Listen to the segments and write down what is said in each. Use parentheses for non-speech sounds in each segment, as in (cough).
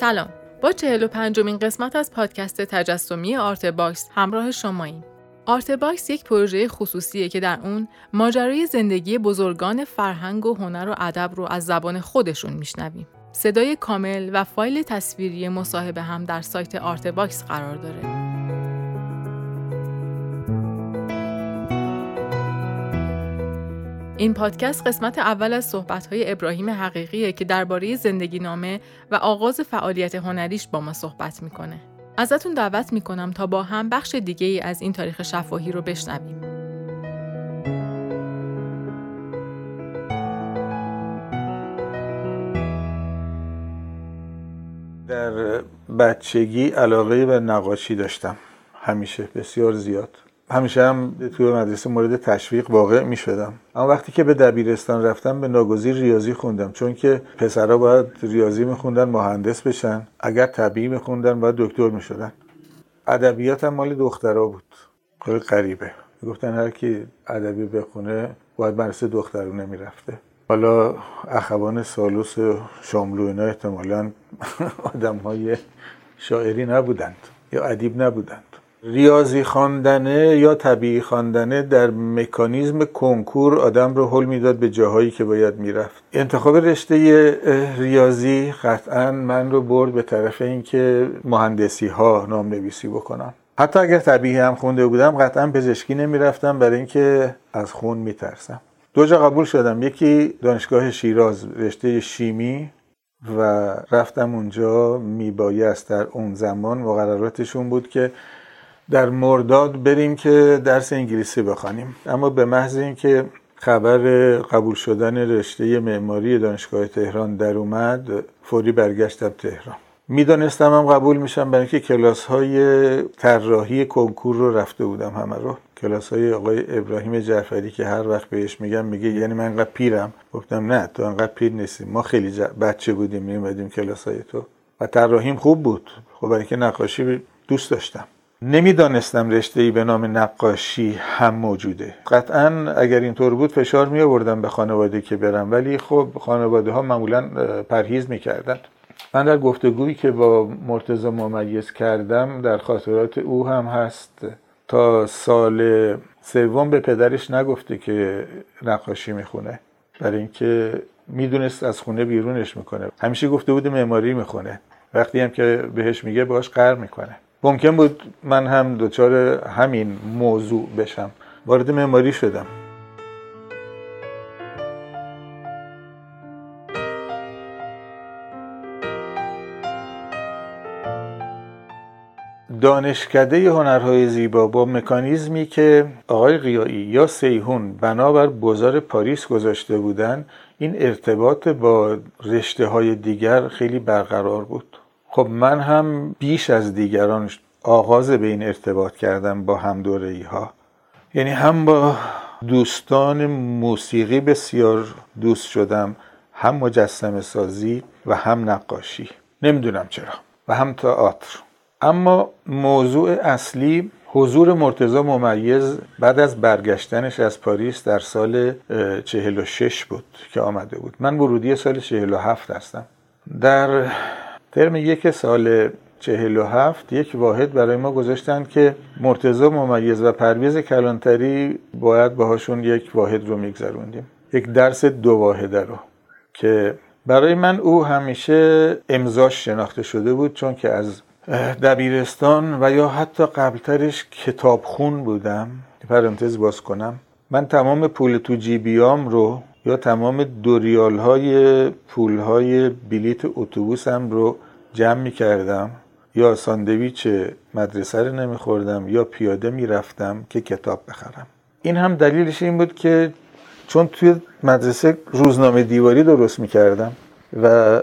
سلام. با 45 مین قسمت از پادکست تجسمی Artbox همراه شماییم. Artbox یک پروژه خصوصیه که در اون ماجرای زندگی بزرگان فرهنگ و هنر و ادب رو از زبان خودشون میشنویم. صدای کامل و فایل تصویری مصاحبه هم در سایت Artbox قرار داره. این پادکست قسمت اول از صحبت‌های ابراهیم حقیقیه که درباره زندگی نامه و آغاز فعالیت هنریش با ما صحبت می‌کنه. ازتون دعوت می‌کنم تا با هم بخش دیگه ای از این تاریخ شفاهی رو بشنویم. در بچگی علاقه به نقاشی داشتم همیشه بسیار زیاد همیشه هم توی مدرسه مورد تشویق واقع می شدم اما وقتی که به دبیرستان رفتم به ناگزیر ریاضی خوندم. چون که پسرها باید ریاضی میخوندن مهندس بشن. اگر طبیعی میخوندن باید دکتر می‌شدن. ادبیات هم مال دخترها بود. خیلی غریبه. گفتن هر کی ادبی بخونه باید مدرسه دخترونه می‌رفته. حالا اخوان سالوس و شاملو اینا احتمالا (laughs) آدم های شاعری نبودند یا ادیب نبودند. ریاضی خواندنه یا طبیعی خواندنه در مکانیزم کنکور آدم رو حل می‌داد به جاهایی که باید می‌رفت. انتخاب رشته ریاضی قطعا من رو برد به طرف اینکه مهندسی ها نام نویسی بکنم حتی اگر طبیعی هم خونده بودم قطعا پزشکی نمی‌رفتم برای اینکه از خون میترسم. دو جا قبول شدم. یکی دانشگاه شیراز رشته شیمی و رفتم اونجا. میبایست در اون زمان مقرراتشون بود که در مرداد بریم که درس انگلیسی بخوانیم. اما به محض اینکه خبر قبول شدن رشته معماری دانشگاه تهران در اومد فوری برگشتم تهران. می‌دانستم هم قبول میشم برای اینکه کلاس های طراحی کنکور رو رفته بودم همه رو. کلاس های آقای ابراهیم جعفری که هر وقت بهش میگم میگه یعنی من انقدر پیرم؟ گفتم نه تو انقدر پیر نیستی. ما خیلی بچه بودیم میومدیم کلاس های تو. و طراحیم خوب بود. خب برای اینکه نقاشی دوست داشتم. نمی‌دانستم رشته ای به نام نقاشی هم موجوده. قطعا اگر اینطور بود فشار می آوردم به خانواده که برم ولی خب خانواده ها معمولا پرهیز می‌کردند من در گفتگویی که با مرتزا ممیز کردم در خاطرات او هم هست. تا سال سوم به پدرش نگفته که نقاشی می‌خونه. برای اینکه می‌دونست از خونه بیرونش می‌کنه. همیشه گفته بود معماری می‌خونه. وقتی هم که بهش میگه باش قر می‌کنه. ممکن بود من هم دچار همین موضوع بشم. وارد معماری شدم. دانشکده هنرهای زیبا با مکانیزمی که آقای قیایی یا سیهون بنابر بزار پاریس گذاشته بودن این ارتباط با رشته های دیگر خیلی برقرار بود. خب من هم بیش از دیگران آغاز به این ارتباط کردم با هم ها یعنی هم با دوستان موسیقی بسیار دوست شدم هم مجسم سازی و هم نقاشی. نمی‌دونم چرا. و هم تئاتر. اما موضوع اصلی حضور مرتزا ممیز بعد از برگشتنش از پاریس در سال 46 بود که آمده بود. من ورودی سال 47 هستم. در ترم یک سال چهل و هفت یک واحد برای ما گذاشتن که مرتزا ممیز و پرویز کلانتری باید باهاشون یک واحد رو میگذروندیم. یک درس دو واحده رو که برای من او همیشه امضاش شناخته شده بود چون که از دبیرستان و یا حتی قبلترش کتابخون بودم. پرانتز باز کنم. من تمام پول تو جیبیام رو یا تمام دوریال های پول های بلیت اتوبوسم رو جمع می کردم یا ساندویچ مدرسه رو نمیخوردم یا پیاده می‌رفتم که کتاب بخرم. این هم دلیلش این بود که چون توی مدرسه روزنامه دیواری درست می‌کردم و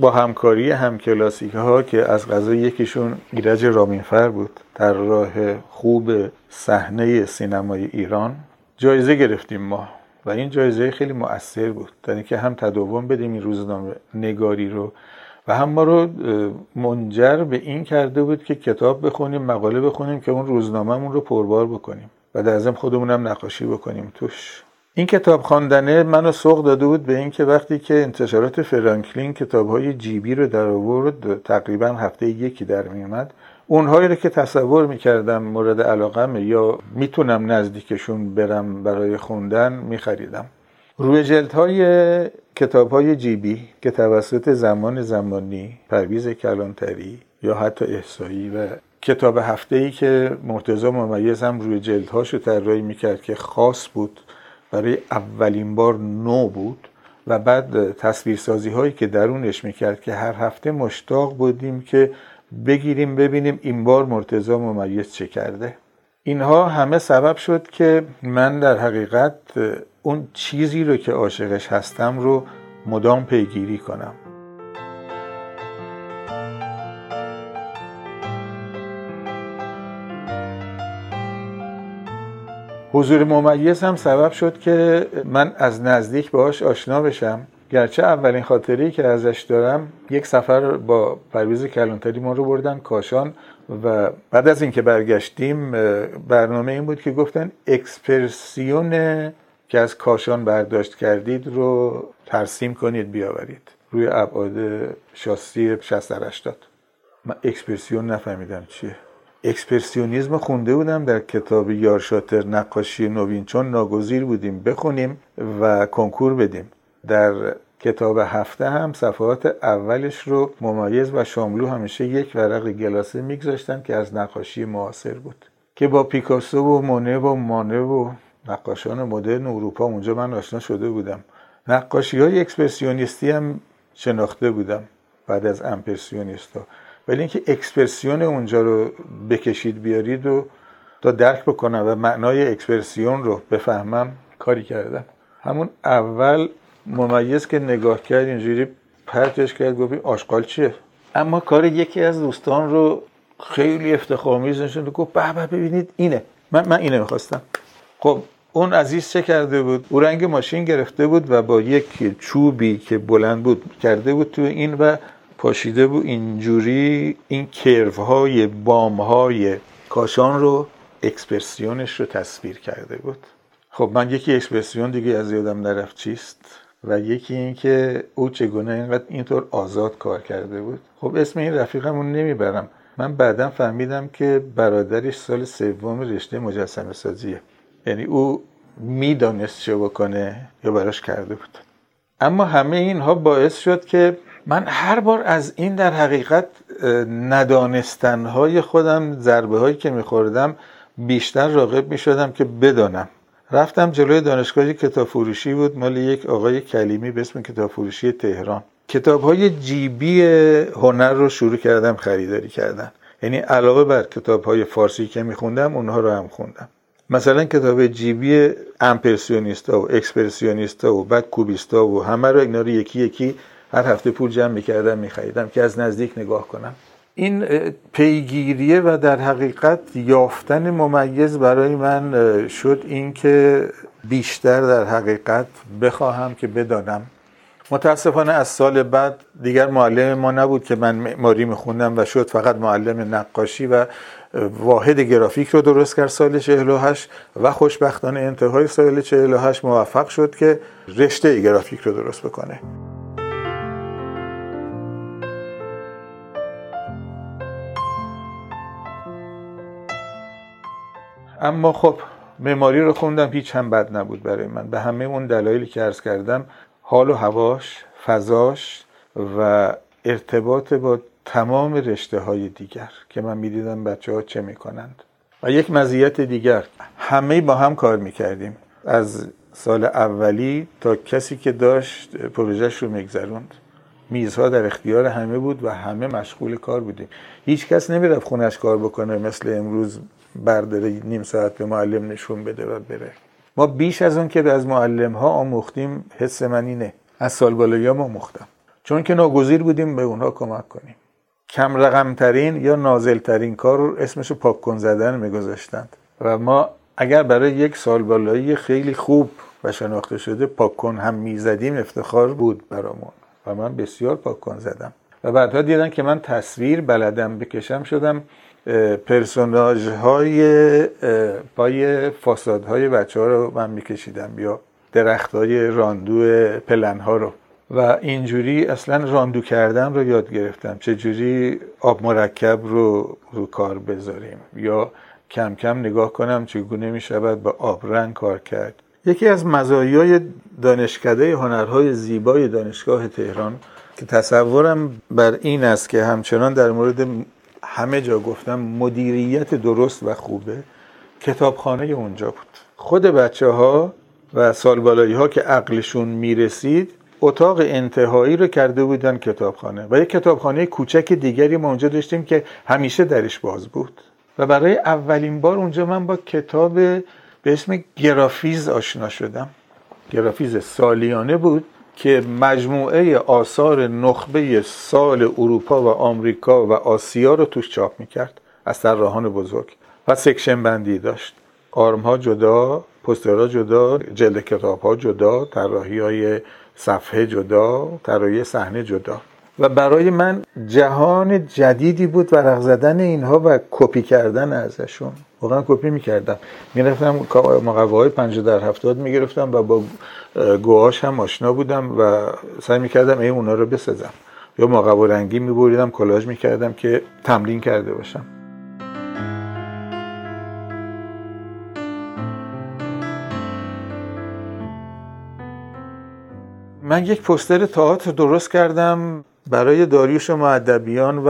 با همکاری همکلاسیک ها که از غذا یکیشون ایرج رامینفر بود در راه خوب صحنه سینمای ایران جایزه گرفتیم ما. و این جایزه خیلی مؤثر بود. در اینکه هم تداوم بدیم این روزنامه نگاری رو و هم ما رو منجر به این کرده بود که کتاب بخونیم مقاله بخونیم که اون روزنامهمون رو پربار بکنیم و در ضمن خودمونم نقاشی بکنیم توش. این کتاب خواندنه منو سوق داده بود به اینکه وقتی که انتشارات فرانکلین کتاب های جیبی رو در آورد تقریبا هفته یکی در میومد اونهایی رو که تصور می‌کردم مورد علاقم یا می‌تونم نزدیکشون برم برای خوندن میخریدم. روی جلد های کتاب های جیبی که توسط زمان زمانی پرویز کلانتری یا حتی احسایی و کتاب هفته ای که مرتضا ممیز هم روی جلدهاشو طراحی می‌کرد که خاص بود برای اولین بار نو بود و بعد تصویرسازی هایی که درونش می‌کرد که هر هفته مشتاق بودیم که بگیریم ببینیم این بار مرتضا ممیز چه کرده. اینها همه سبب شد که من در حقیقت اون چیزی رو که عاشقش هستم رو مدام پیگیری کنم. حضور ممیز هم سبب شد که من از نزدیک باهاش آشنا بشم. گرچه اولین خاطری که ازش دارم یک سفر با پرویز کلانتری ما رو بردن کاشان و بعد از اینکه برگشتیم برنامه این بود که گفتن expression که از کاشان برداشت کردید رو ترسیم کنید بیاورید. روی ابعاد شاسی 60 80 من expression نفهمیدم چیه. اکسپرسیونیزم خونده بودم در کتاب یارشاتر نقاشی نوین چون ناگزیر بودیم بخونیم و کنکور بدیم. در کتاب هفته هم صفحات اولش رو ممیز و شاملو همیشه یک ورق گلاسه میگذاشتن که از نقاشی معاصر بود. که با پیکاسو و مونه و مانه و نقاشان مدرن اروپا اونجا من آشنا شده بودم. نقاشی های اکسپرسیونیستی هم شناخته بودم بعد از امپرسیونیست ها ولی اینکه expression اونجا رو بکشید بیارید و تا درک بکنم و معنای expression رو بفهمم کاری کردم. همون اول ممیز که نگاه کرد اینجوری پرتش کرد گفت آشغال چیه؟ اما کار یکی از دوستان رو خیلی افتخارآمیز نشون گفت به ببینید اینه. من من اینه می‌خواستم. خب اون عزیز چه کرده بود؟ او رنگ ماشین گرفته بود و با یک چوبی که بلند بود کرده بود تو این و پاشیده بود. اینجوری این کرو های بام های کاشان رو اکسپرسیونش رو تصویر کرده بود. خب من یکی اکسپرسیون دیگه از یادم نرفت چیست؟ و یکی این که او چگونه اینقدر اینطور آزاد کار کرده بود. خب اسم این رفیقمون نمی‌برم. من بعدا فهمیدم که برادرش سال سوم رشته مجسمه سازیه یعنی او می‌دانست چه بکنه یا براش کرده بود. اما همه اینها باعث شد که من هر بار از این در حقیقت ندانستنهای خودم ضربه هایی که میخوردم بیشتر راغب می‌شدم که بدانم. رفتم جلوی دانشگاه کتاب فروشی بود مال یک آقای کلیمی به اسم کتاب فروشی تهران. کتاب های جیبی هنر رو شروع کردم خریداری کردن. یعنی علاوه بر کتاب های فارسی که میخوندم اونها رو هم خوندم. مثلا کتاب جیبی امپرسیونیستا و اکسپرسیونیستا و بعد کوبیستا و همه رو اینا رو یکی یکی هر هفته پول جمع می‌کردم میخریدم که از نزدیک نگاه کنم. این پیگیریه و در حقیقت یافتن ممیز برای من شد اینکه بیشتر در حقیقت بخواهم که بدانم متاسفانه از سال بعد دیگر معلم ما نبود که من معماری میخوندم و شد فقط معلم نقاشی و واحد گرافیک رو درست کرد سال 48 و خوشبختانه انتهای سال 48 موفق شد که رشته گرافیک رو درست بکنه. اما خب معماری رو خوندم هیچ هم بد نبود برای من. به همه اون دلایلی که عرض کردم حال و هواش فضاش و ارتباط با تمام رشته های دیگر که من می‌دیدم بچه ها چه می‌کنند. و یک مزیت دیگر. همه با هم کار می‌کردیم. از سال اولی تا کسی که داشت پروژهش رو میگذروند. میزها در اختیار همه بود و همه مشغول کار بودیم. هیچ کس نمی‌رفت خونش کار بکنه مثل امروز برداره نیم ساعت به معلم نشون بده و بره. ما بیش از اون که از معلم ها آموختیم حس من اینه. از سال بالایی ما آموختم چون که ناگزیر بودیم به اونها کمک کنیم. کم رقم ترین یا نازل ترین کار رو اسمش رو پاک کن زدن میگذاشتند. و ما اگر برای یک سال بالایی خیلی خوب و شناخته شده پاک کن هم می‌زدیم افتخار بود برامون. و من بسیار پاک کن زدم. و بعدها دیدن که من تصویر بلدم بکشم شدم پرسوناج های پای فاساد های بچه ها رو من میکشیدم یا درخت های راندو پلن ها رو. و اینجوری اصلا راندو کردن رو یاد گرفتم. چجوری آب مرکب رو رو کار بذاریم. یا کم کم نگاه کنم چگونه می شود با آبرنگ کار کرد. یکی از مزایای دانشکده هنرهای زیبای دانشگاه تهران که تصورم بر این است که همچنان در مورد همه جا گفتم مدیریت درست و خوبه. کتابخانه اونجا بود. خود بچه ها و سالبالایی ها که عقلشون می‌رسید اتاق انتهایی رو کرده بودن کتابخانه و یک کتابخانه کوچک دیگری ما اونجا داشتیم که همیشه درش باز بود. و برای اولین بار اونجا من با کتاب به اسم Graphis آشنا شدم. Graphis سالیانه بود. که مجموعه آثار نخبه سال اروپا و آمریکا و آسیا رو توش چاپ می‌کرد. از طراحان بزرگ. و section بندی داشت. آرم ها جدا پوسترها جدا جلد کتاب ها جدا طراحی های صفحه جدا طراحی صحنه جدا. و برای من جهان جدیدی بود ورق زدن اینها و کپی کردن ازشون. واقعا کپی می‌کردم. می‌رفتم مقوه های پنجه در هفتاد می‌گرفتم و با گوهاش هم آشنا بودم و سعی می‌کردم این اونا رو بسازم. یا مقوه رنگی میبریدم کلاژ می‌کردم که تمرین کرده باشم. من یک پستر تئاتر درست کردم برای داریوش معدبیان و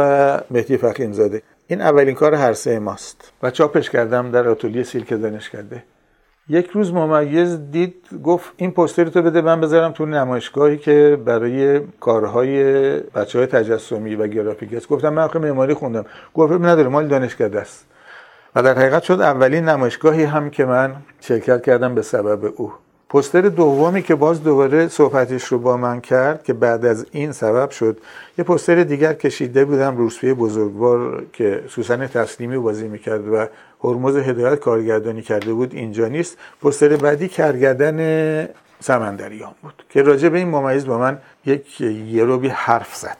مهدی فخیمزاده این اولین کار هر سه ماست. و چاپش کردم در آتولیه سیلک کرده. یک روز ممیز دید گفت این پوستر تو بده من بذارم تو نمایشگاهی که برای کارهای بچه های تجسمی و گرافیک است. گفتم من معماری خوندم. گفت نداره مال دانشکده است. و در حقیقت شد اولین نمایشگاهی هم که من شرکت کردم به سبب او. پستر دومی که باز دوباره صحبتش رو با من کرد که بعد از این سبب شد یه پستر دیگر کشیده بودم روسپی بزرگوار که سوسن تسلیمی بازی می‌کرد و هرمز هدایت کارگردانی کرده بود اینجا نیست. پستر بعدی کرگردن سمندریان بود که راجع به این ممیز با من یک یروبی حرف زد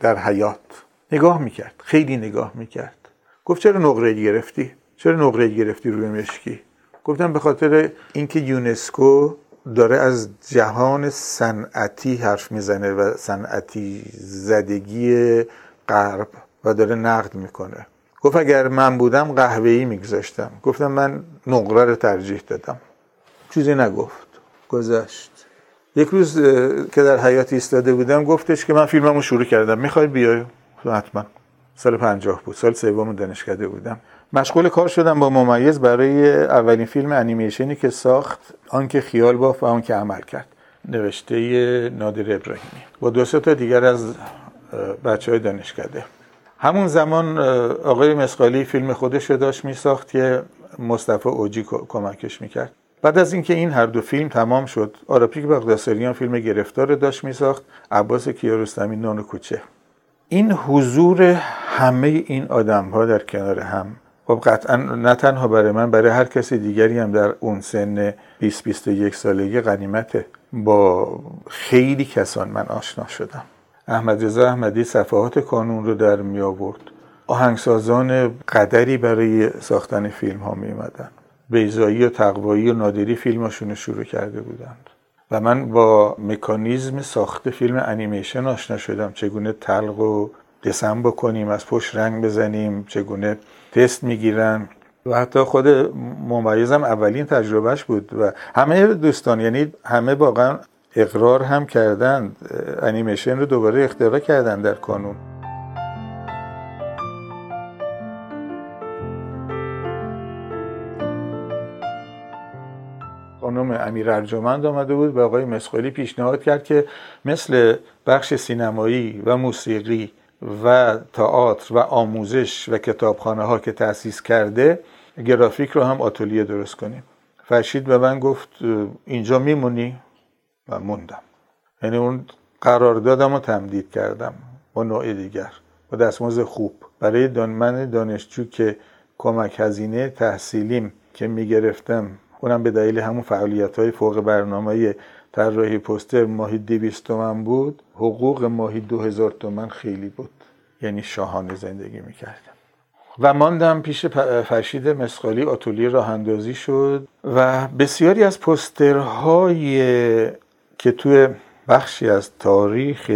در حیات. نگاه می‌کرد خیلی نگاه می‌کرد. گفت چرا نقره گرفتی؟ چرا نقره گرفتی روی مشکی؟ گفتم به خاطر اینکه یونسکو داره از جهان صنعتی حرف می‌زنه و صنعتی زدگی غرب و داره نقد می‌کنه. گفت اگر من بودم قهوه‌ای میگذاشتم. گفتم من نقره رو ترجیح دادم. چیزی نگفت. گذشت. یک روز که در حیات ایستاده بودم گفتش که من فیلممو شروع کردم. می‌خوای بیای؟ حتما. سال پنجاه بود. سال سوم دانشکده بودم. مشغول کار شدم با ممیز برای اولین فیلم انیمیشنی که ساخت آنکه خیال بافت و آنکه عمل کرد. نوشته نادر ابراهیمی. با دو تا دیگر از بچه های دانشکده. همون زمان آقای مسقالی فیلم خودش رو داشت می ساخت که مصطفی اوجی کمکش می‌کرد. بعد از اینکه این هر دو فیلم تمام شد آراپیک بغداسریان فیلم گرفتار داشت می ساخت عباس کیارستمی نان کوچه. این حضور همه این آدم ها در کنار هم خب قطعا نه تنها برای من برای هر کسی دیگری هم در اون سن 20 21 سالگی غنیمته. با خیلی کسان من آشنا شدم. احمد رضا احمدی صفحات کانون رو در می آورد. آهنگسازان قدری برای ساختن فیلم ها می اومدن. بیزایی و تقوایی و نادری فیلماشون رو شروع کرده بودند. و من با مکانیزم ساخت فیلم انیمیشن آشنا شدم. چگونه تلق و دسم بکنیم از پشت رنگ بزنیم چگونه تست می‌گیرن. و حتی خود ممیزم اولین تجربهش بود و همه دوستان یعنی همه واقعا اقرار هم کردن انیمیشن رو دوباره اختراع کردن در کانون. خانم امیر ارجمند آمده بود به آقای مسخالی پیشنهاد کرد که مثل بخش سینمایی و موسیقی و تئاتر و آموزش و کتابخانه ها که تأسیس کرده گرافیک رو هم آتلیه درست کنیم. فرشید به من گفت اینجا میمونی؟ و موندم. یعنی اون قراردادم رو تمدید کردم با نوع دیگر. با دستمزد خوب. برای دان من دانشجو که کمک هزینه تحصیلیم که می‌گرفتم اونم به دلیل همون فعالیت های فوق برنامه طراحی پوستر ماهی 200 تومن بود. حقوق ماهی 2000 تومن خیلی بود. یعنی شاهانه زندگی می‌کردم. و ماندم پیش فرشید مسقالی آتولی راه اندازی شد و بسیاری از پسترهای که توی بخشی از تاریخ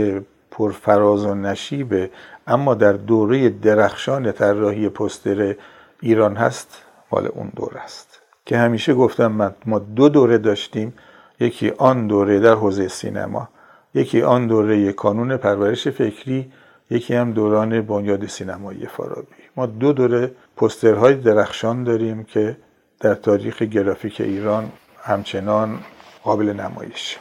پرفراز و نشیبه اما در دوره درخشان طراحی پستر ایران هست مال اون دوره است. که همیشه گفتم ما دو دوره داشتیم یکی آن دوره در حوزه سینما یکی آن دوره کانون پرورش فکری یکی هم دوران بنیاد سینمایی فارابی. ما دو دوره پسترهای درخشان داریم که در تاریخ گرافیک ایران همچنان قابل نمایش.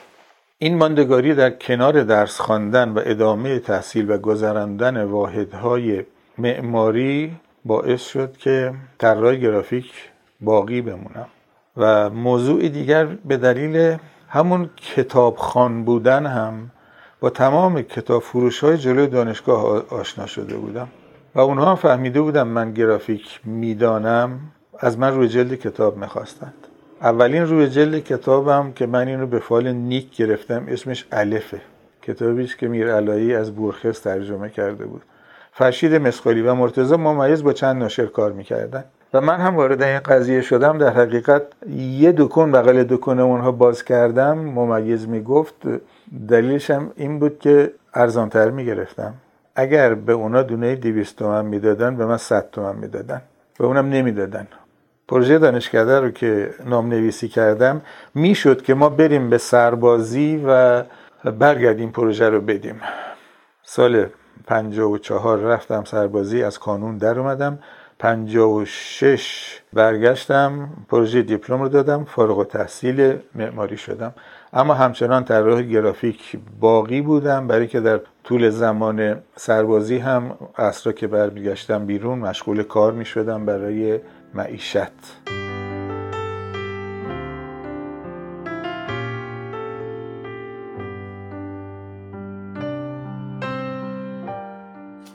این ماندگاری در کنار درس خواندن و ادامه تحصیل و گذراندن واحدهای معماری باعث شد که طراح گرافیک باقی بمونم. و موضوع دیگر به دلیل همون کتابخان بودن هم با تمام کتاب فروش های جلوی دانشگاه آشنا شده بودم. و اونها هم فهمیده بودم من گرافیک می‌دانم از من روی جلد کتاب می‌خواستند. اولین روی جلد کتابم که من این رو به فال نیک گرفتم اسمش الفه. کتابی که میر علایی از بورخس ترجمه کرده بود. فرشید مسخالی و مرتضی ممیز با چند ناشر کار می‌کردن. و من هم وارد این قضیه شدم در حقیقت یه دکون بغل دکون اونها باز کردم ممیز می‌گفت دلیلش هم این بود که ارزانتر می‌گرفتم. اگر به اونا دونه 200 تومن می‌دادن به من 100 تومن می‌دادن. به اونم نمی‌دادن. پروژه دانشکده رو که نام نویسی کردم می‌شد که ما بریم به سربازی و برگردیم پروژه رو بدیم. سال 54 رفتم سربازی از کانون در اومدم. 56 برگشتم پروژه دیپلم رو دادم فارغ و تحصیل معماری شدم. اما همچنان طراح گرافیک باقی بودم برای که در طول زمان سربازی هم اصرا که برمیگشتم بیرون مشغول کار می شدم برای معیشت.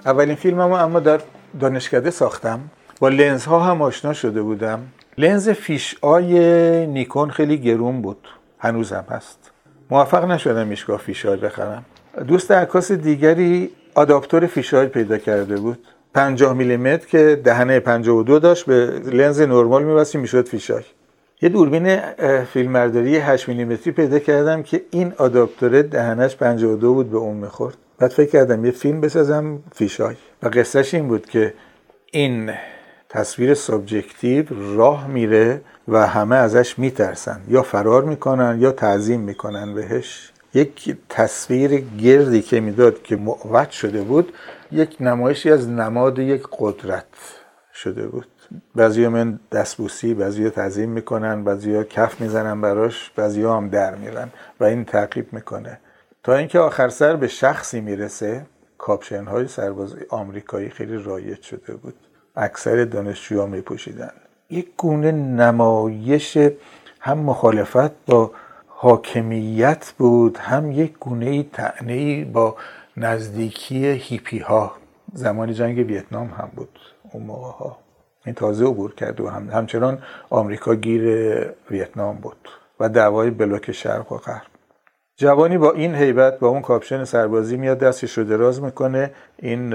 اولین فیلممو اما در دانشکده ساختم. با لنز ها هم آشنا شده بودم. لنز fisheye نیکون خیلی گرون بود. هنوزم هست. موفق نشدم هیچگاه fisheye بخرم. دوست عکاس دیگری آداپتور fisheye پیدا کرده بود. 50 میلیمتر که دهنه 52 داشت به لنز نرمال میبستی می‌شد fisheye یه دوربین فیلمبرداری 8 میلیمتری پیدا کردم که این آداپتور دهنش 52 بود به اون می‌خورد. بعد فکر کردم یه فیلم بسازم fisheye. و قصهش این بود که این تصویر subjective راه میره و همه ازش میترسن. یا فرار می‌کنن یا تعظیم می‌کنن بهش. یک تصویر گردی که می‌داد که معوج شده بود یک نمایشی از نماد یک قدرت شده بود. بعضی من دستبوسی بعضی تعظیم می‌کنن بعضی کف می‌زنن براش بعضی هم در میرن و این تعقیب می‌کنه. تا اینکه آخر سر به شخصی می‌رسه کاپشن های سرباز آمریکایی خیلی رایج شده بود. اکثر دانشجوها میپوشیدن. یک گونه نمایش هم مخالفت با حاکمیت بود هم یک گونه تعنی با نزدیکی هیپی ها زمان جنگ ویتنام هم بود اون موقع ها. این تازه عبور کرد و هم همچنان آمریکا گیر ویتنام بود و دعوای بلوک شرق و غرب. جوانی با این هیبت با اون کاپشن سربازی میاد دستش رو دراز می‌کنه این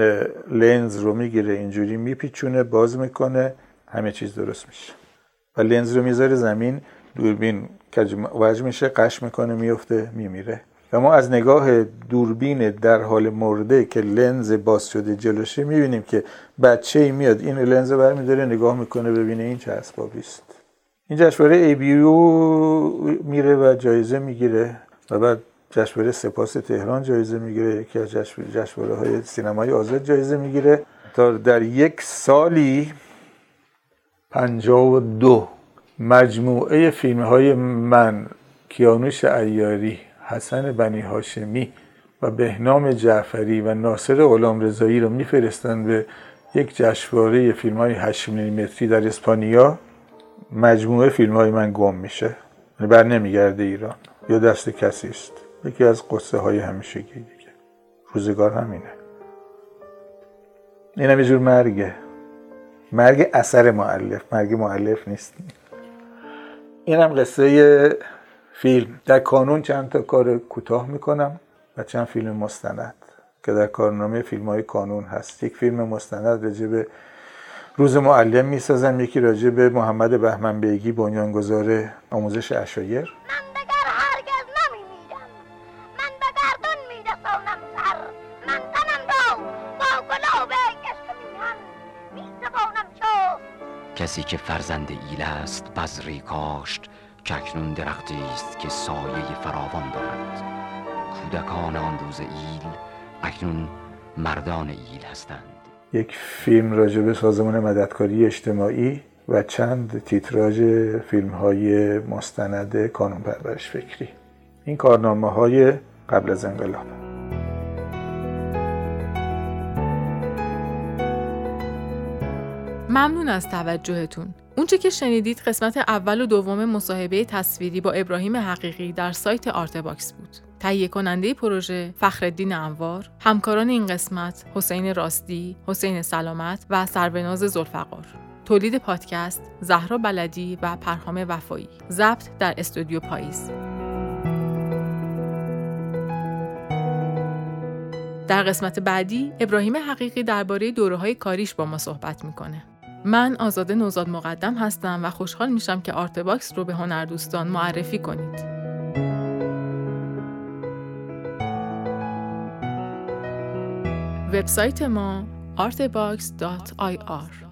لنز رو می‌گیره اینجوری میپیچونه باز می‌کنه همه چیز درست میشه. و لنز رو می‌ذاره زمین دوربین وجه میشه قش می‌کنه میفته میمیره. و ما از نگاه دوربین در حال مرده که لنز باز شده جلوشه می‌بینیم که بچه ای میاد این لنز برمیداره نگاه می‌کنه ببینه این چه اسبابی است. این جشنواره ای میره و جایزه می‌گیره. و بعد جشنواره سپاس تهران جایزه می‌گیره یکی از جشنواره های سینمای آزاد جایزه می‌گیره. تا در یک سالی پنجاه و دو مجموعه فیلم های من کیانوش ایاری حسن بنی هاشمی و بهنام جعفری و ناصر غلام رضایی رو میفرستن به یک جشنواره فیلم های 8 میلیمتری در اسپانیا. مجموعه فیلم های من گم میشه. یعنی بر نمیگرده ایران. یا دست کسی است؟ یکی از قصه های همیشگی دیگه. روزگار همینه. این هم جور مرگه. مرگ اثر معلف مرگ معلف نیست. این هم قصه فیلم. در کانون چند تا کار کوتاه می‌کنم و چند فیلم مستند که در کارنامه فیلم های کانون هست. یک فیلم مستند رجب روز معلم می‌سازم. یکی راجع به محمد بهمن بیگی بنیانگذار آموزش اشایر. کسی که فرزند ایل است بذری کاشت که اکنون درختی است که سایه فراوان دارد. کودکان آن روز ایل اکنون مردان ایل هستند. یک فیلم راجع به سازمان مددکاری اجتماعی و چند تیتراژ فیلم های مستند کانون پرورش فکری. این کارنامه های قبل از انقلاب. ممنون از توجهتون. اونچه که شنیدید قسمت اول و دوم مصاحبه تصویری با ابراهیم حقیقی در سایت Artbox بود. تهیه کننده پروژه فخرالدین انوار، همکاران این قسمت حسین راستی، حسین سلامت و سروناز ذوالفقار. تولید پادکست زهرا بلدی و پرهام وفایی. ضبط در استودیو پاییز. در قسمت بعدی ابراهیم حقیقی درباره دوره های کاریش با ما صحبت می‌کنه. من آزاده نوزاد مقدم هستم و خوشحال میشم که Artbox رو به هنردوستان معرفی کنید. وبسایت ما artbox.ir